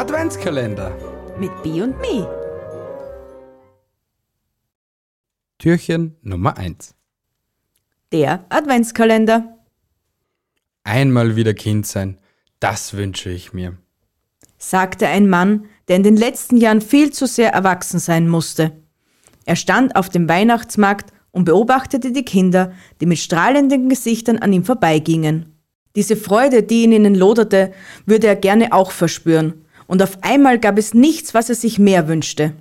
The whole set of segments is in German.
Adventskalender mit B und Me. Türchen Nummer 1 Der Adventskalender. Einmal wieder Kind sein, das wünsche ich mir, sagte ein Mann, der in den letzten Jahren viel zu sehr erwachsen sein musste. Er stand auf dem Weihnachtsmarkt und beobachtete die Kinder, die mit strahlenden Gesichtern an ihm vorbeigingen. Diese Freude, die in ihnen loderte, würde er gerne auch verspüren, und auf einmal gab es nichts, was er sich mehr wünschte.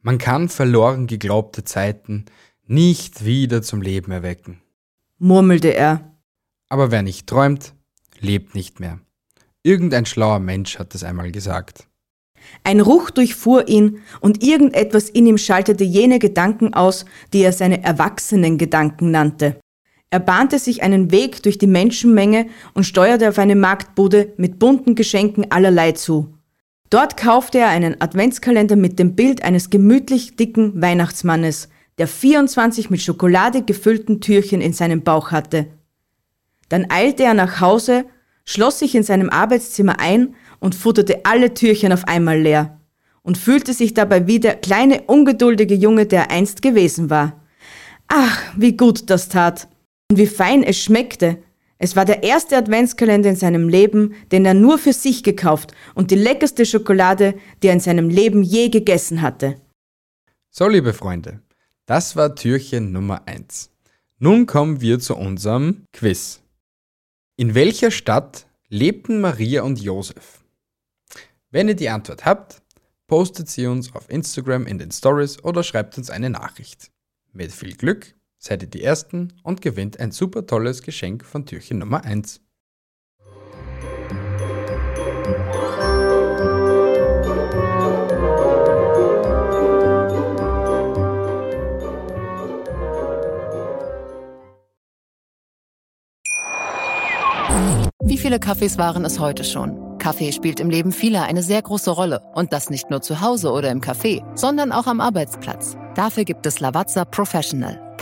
Man kann verloren geglaubte Zeiten nicht wieder zum Leben erwecken, murmelte er. Aber wer nicht träumt, lebt nicht mehr. Irgendein schlauer Mensch hat es einmal gesagt. Ein Ruch durchfuhr ihn und irgendetwas in ihm schaltete jene Gedanken aus, die er seine erwachsenen Gedanken nannte. Er bahnte sich einen Weg durch die Menschenmenge und steuerte auf eine Marktbude mit bunten Geschenken allerlei zu. Dort kaufte er einen Adventskalender mit dem Bild eines gemütlich dicken Weihnachtsmannes, der 24 mit Schokolade gefüllten Türchen in seinem Bauch hatte. Dann eilte er nach Hause, schloss sich in seinem Arbeitszimmer ein und futterte alle Türchen auf einmal leer und fühlte sich dabei wie der kleine ungeduldige Junge, der er einst gewesen war. Ach, wie gut das tat und wie fein es schmeckte. Es war der erste Adventskalender in seinem Leben, den er nur für sich gekauft und die leckerste Schokolade, die er in seinem Leben je gegessen hatte. So, liebe Freunde, das war Türchen Nummer 1. Nun kommen wir zu unserem Quiz. In welcher Stadt lebten Maria und Josef? Wenn ihr die Antwort habt, postet sie uns auf Instagram in den Stories oder schreibt uns eine Nachricht. Mit viel Glück seid ihr die Ersten und gewinnt ein super tolles Geschenk von Türchen Nummer 1. Wie viele Kaffees waren es heute schon? Kaffee spielt im Leben vieler eine sehr große Rolle. Und das nicht nur zu Hause oder im Café, sondern auch am Arbeitsplatz. Dafür gibt es Lavazza Professional.